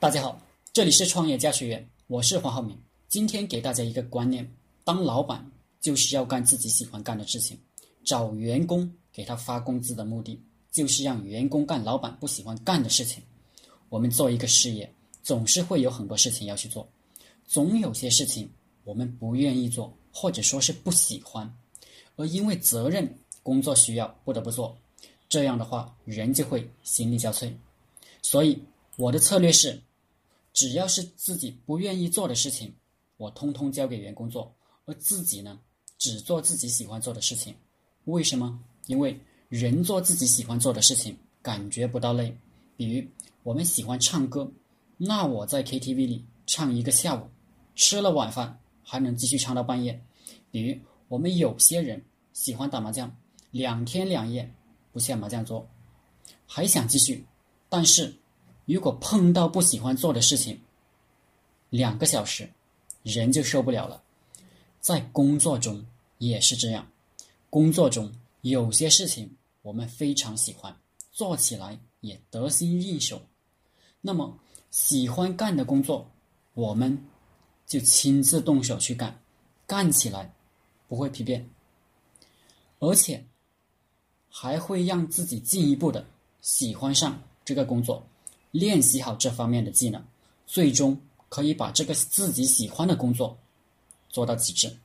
大家好，这里是创业家学院，我是黄浩明。今天给大家一个观念：当老板就是要干自己喜欢干的事情。找员工给他发工资的目的，就是让员工干老板不喜欢干的事情。我们做一个事业，总是会有很多事情要去做，总有些事情我们不愿意做，或者说是不喜欢，而因为责任、工作需要，不得不做。这样的话，人就会心力交瘁。所以我的策略是，只要是自己不愿意做的事情，我通通交给员工做，而自己呢，只做自己喜欢做的事情。为什么？因为人做自己喜欢做的事情，感觉不到累。比如我们喜欢唱歌，那我在 KTV 里唱一个下午，吃了晚饭还能继续唱到半夜。比如我们有些人喜欢打麻将，两天两夜不下麻将桌，还想继续。但是如果碰到不喜欢做的事情，两个小时人就受不了了。在工作中也是这样。工作中有些事情我们非常喜欢，做起来也得心应手。那么喜欢干的工作，我们就亲自动手去干，干起来不会疲惫，而且还会让自己进一步的喜欢上这个工作，练习好这方面的技能，最终可以把这个自己喜欢的工作做到极致，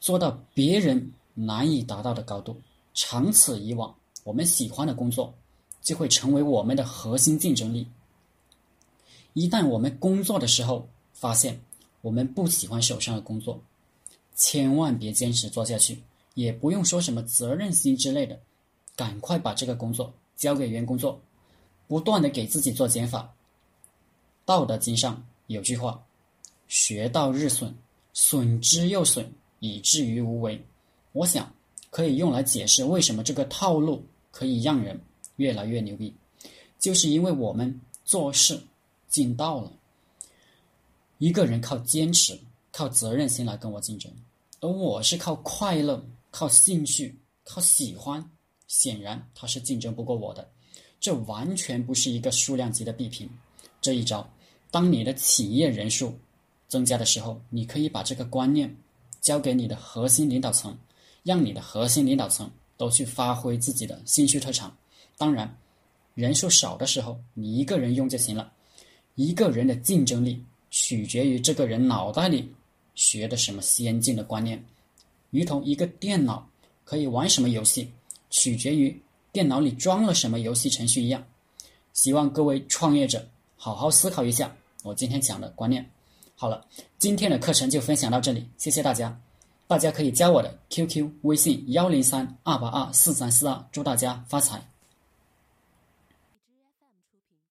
做到别人。难以达到的高度，长此以往，我们喜欢的工作就会成为我们的核心竞争力。一旦我们工作的时候发现我们不喜欢手上的工作，千万别坚持做下去，也不用说什么责任心之类的，赶快把这个工作交给员工做，不断的给自己做减法。道德经上有句话：“学到日损，损之又损，以至于无为。”我想可以用来解释为什么这个套路可以让人越来越牛逼，就是因为我们做事尽到了。一个人靠坚持、靠责任心来跟我竞争，而我是靠快乐、靠兴趣、靠喜欢，显然他是竞争不过我的。这完全不是一个数量级的比拼。这一招，当你的企业人数增加的时候，你可以把这个观念交给你的核心领导层。让你的核心领导层都去发挥自己的兴趣特长。当然，人数少的时候，你一个人用就行了。一个人的竞争力取决于这个人脑袋里学的什么先进的观念，如同一个电脑可以玩什么游戏，取决于电脑里装了什么游戏程序一样。希望各位创业者好好思考一下我今天讲的观念。好了，今天的课程就分享到这里，谢谢大家。大家可以加我的 QQ 微信幺零三二八二四三四二，祝大家发财。